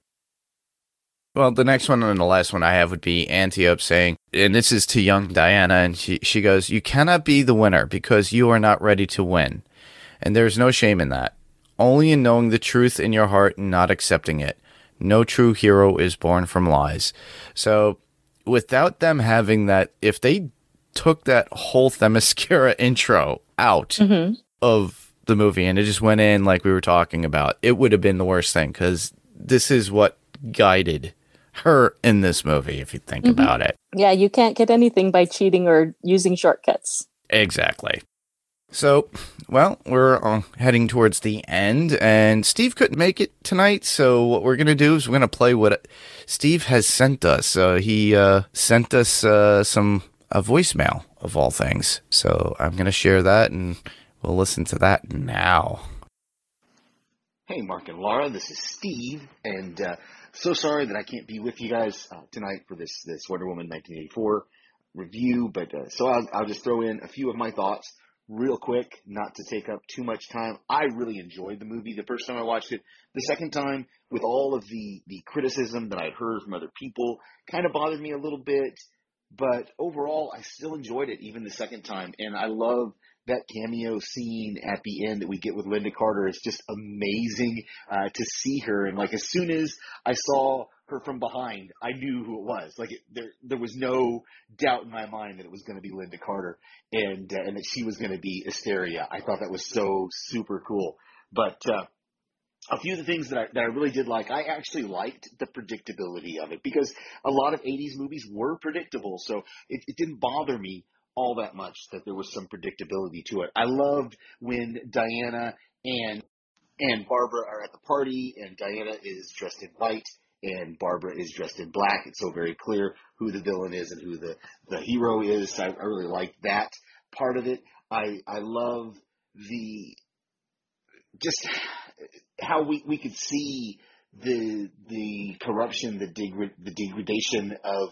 Well the next one and the last one i have would be antiope saying and this is to young diana and she, she goes you cannot be the winner because you are not ready to win. And there's no shame in that. Only in knowing the truth in your heart and not accepting it. No true hero is born from lies. So without them having that if they took that whole Themyscira intro out of the movie and it just went in like we were talking about, it would have been the worst thing because this is what guided her in this movie, if you think about it. Yeah, you can't get anything by cheating or using shortcuts. Exactly. So, well, we're uh, heading towards the end, and Steve couldn't make it tonight. So, what we're going to do is we're going to play what Steve has sent us. Uh, he uh, sent us uh, some a voicemail of all things. So, I'm going to share that, and we'll listen to that now. Hey, Mark and Laura, this is Steve, and uh, so sorry that I can't be with you guys uh, tonight for this this Wonder Woman 1984 review. But uh, so I'll, I'll just throw in a few of my thoughts real quick, not to take up too much time. I really enjoyed the movie the first time I watched it. The second time, with all of the the criticism that I'd heard from other people, kind of bothered me a little bit. But overall, I still enjoyed it even the second time, and I love that cameo scene at the end that we get with Lynda Carter. It's just amazing uh, to see her, and like as soon as I saw her from behind, I knew who it was. Like it, there, there was no doubt in my mind that it was going to be Lynda Carter, and uh, and that she was going to be Asteria. I thought that was so super cool. But uh, a few of the things that I, that I really did like, I actually liked the predictability of it because a lot of 80s movies were predictable. So it, it didn't bother me all that much that there was some predictability to it. I loved when Diana and and Barbara are at the party and Diana is dressed in white and Barbara is dressed in black. It's so very clear who the villain is and who the, the hero is. I, I really like that part of it. I, I love the, just how we, we could see the, the corruption, the degra- the degradation of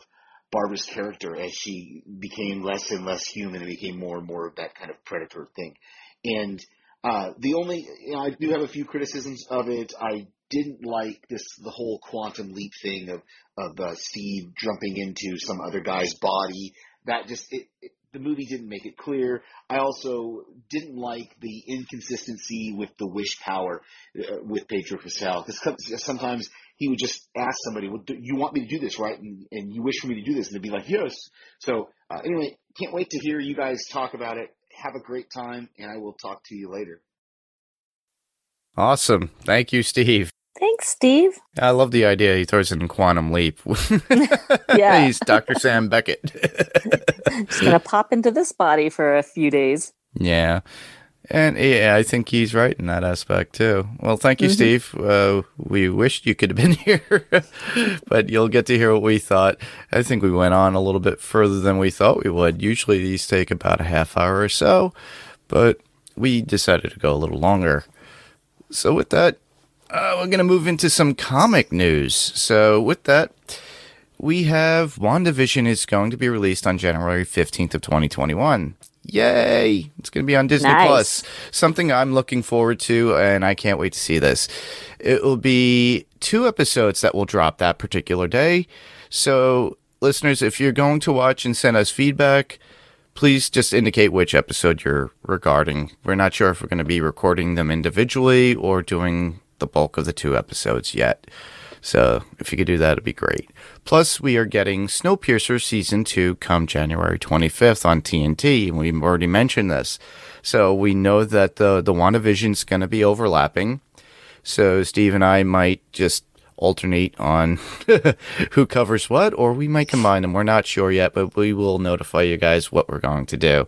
Barbara's character as she became less and less human and became more and more of that kind of predator thing. And, uh, the only, you know, I do have a few criticisms of it. I didn't like this, the whole quantum leap thing of, of, uh, Steve jumping into some other guy's body. That just, it, it, the movie didn't make it clear. I also didn't like the inconsistency with the wish power uh, with Pedro Pascal because sometimes he would just ask somebody, "Well, do you want me to do this, right?" And, and you wish for me to do this, and they'd be like, "Yes." So uh, anyway, can't wait to hear you guys talk about it. Have a great time, and I will talk to you later. Awesome. Thank you, Steve. Thanks, Steve. I love the idea he throws in Quantum Leap. Yeah. He's Dr. Sam Beckett. Just gonna pop into this body for a few days. Yeah. And yeah, I think he's right in that aspect too. Well, thank you, Steve. Uh, we wished you could have been here, but you'll get to hear what we thought. I think we went on a little bit further than we thought we would. Usually these take about a half hour or so, but we decided to go a little longer. So with that, uh, we're going to move into some comic news. So with that, we have WandaVision is going to be released on January 15th of 2021. Yay! It's going to be on Disney Nice. Plus. Something I'm looking forward to, and I can't wait to see this. It will be two episodes that will drop that particular day. So, listeners, if you're going to watch and send us feedback, please just indicate which episode you're regarding. We're not sure if we're going to be recording them individually or doing the bulk of the two episodes yet. So if you could do that, it'd be great. Plus, we are getting Snowpiercer season two come January 25th on TNT, and we've already mentioned this. So we know that the the WandaVision's going to be overlapping. So Steve and I might just alternate on who covers what, or we might combine them. We're not sure yet, but we will notify you guys what we're going to do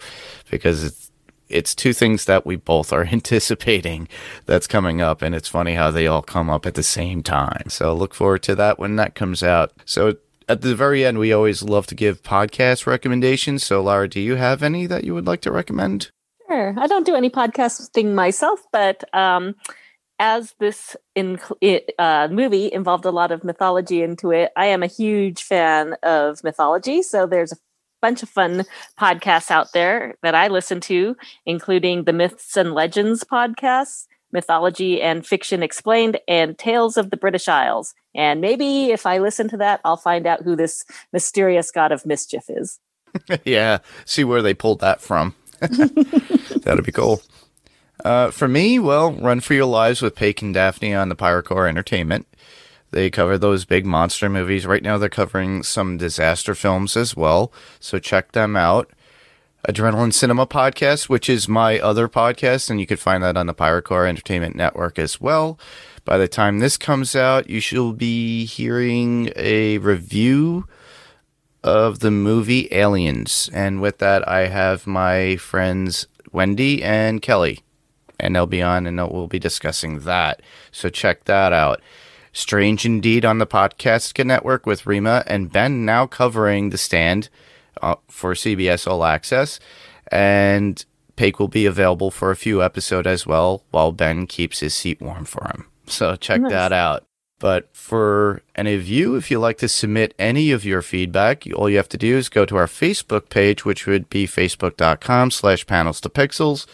because it's it's two things that we both are anticipating that's coming up, and it's funny how they all come up at the same time. So look forward to that when that comes out. So at the very end, we always love to give podcast recommendations. So Lara, do you have any that you would like to recommend? Sure. I don't do any podcasting myself, but um, as this in, uh, movie involved a lot of mythology into it, I am a huge fan of mythology. So there's a bunch of fun podcasts out there that I listen to, including the Myths and Legends podcasts, Mythology and Fiction Explained, and Tales of the British Isles. And maybe if I listen to that, I'll find out who this mysterious god of mischief is. yeah, see where they pulled that from. That'd be cool. Uh, for me, well, Run for Your Lives with Paik and Daphne on the Pyrocore Entertainment. They cover those big monster movies. Right now, they're covering some disaster films as well, so check them out. Adrenaline Cinema Podcast, which is my other podcast, and you could find that on the Pirate Pyrocore Entertainment Network as well. By the time this comes out, you should be hearing a review of the movie Aliens. And with that, I have my friends Wendy and Kelly, and they'll be on and we'll be discussing that. So check that out. Strange Indeed on the Podcast Network with Rima and Ben now covering The Stand uh, for CBS All Access. And Paik will be available for a few episodes as well while Ben keeps his seat warm for him. So check Nice. that out. But for any of you, if you'd like to submit any of your feedback, all you have to do is go to our Facebook page, which would be facebook.com slash panels to pixels.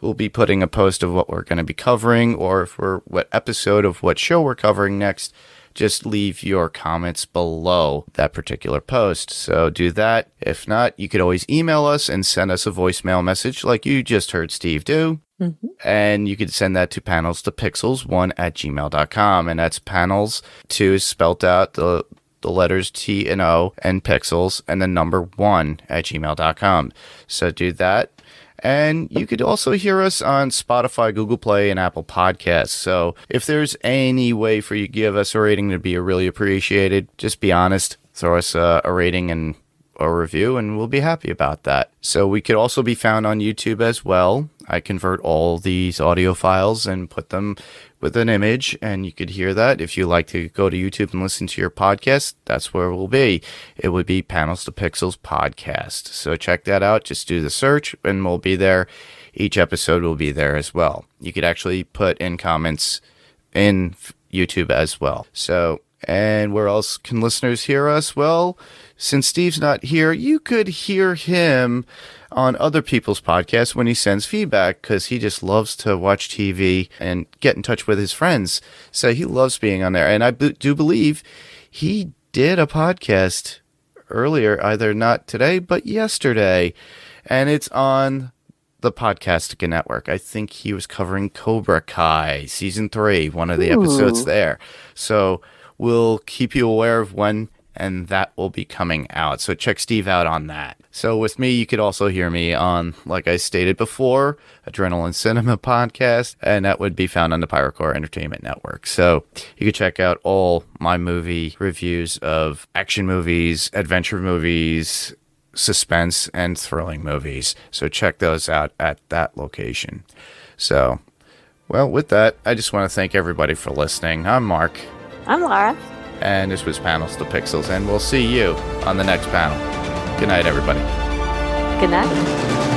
We'll be putting a post of what we're going to be covering or for what episode of what show we're covering next. Just leave your comments below that particular post. So do that. If not, you could always email us and send us a voicemail message like you just heard Steve do. Mm-hmm. And you could send that to panels to pixels1 at gmail.com. And that's panels two is spelt out the the letters T and O and pixels and the number one at gmail.com. So do that. And you could also hear us on Spotify, Google Play, and Apple Podcasts. So if there's any way for you to give us a rating, it'd be really appreciated. Just be honest, throw us a, a rating and a review, and we'll be happy about that. So we could also be found on YouTube as well. I convert all these audio files and put them with an image, and you could hear that. If you like to go to YouTube and listen to your podcast, that's where we'll be. It would be Panels to Pixels Podcast. So check that out. Just do the search, and we'll be there. Each episode will be there as well. You could actually put in comments in YouTube as well. So, and where else can listeners hear us? Well, since Steve's not here, you could hear him on other people's podcasts when he sends feedback because he just loves to watch TV and get in touch with his friends. So he loves being on there. And I b- do believe he did a podcast earlier, either not today, but yesterday. And it's on the Podcastica Network. I think he was covering Cobra Kai season three, one of the episodes there. So we'll keep you aware of when and that will be coming out. So check Steve out on that. So with me, you could also hear me on, like I stated before, Adrenaline Cinema podcast, and that would be found on the Pyrocore Entertainment Network. So you could check out all my movie reviews of action movies, adventure movies, suspense and thrilling movies. So check those out at that location. So, well, with that, I just want to thank everybody for listening. I'm Mark, I'm Laura. and this was Panels to Pixels, and we'll see you on the next panel. Good night, everybody. Good night.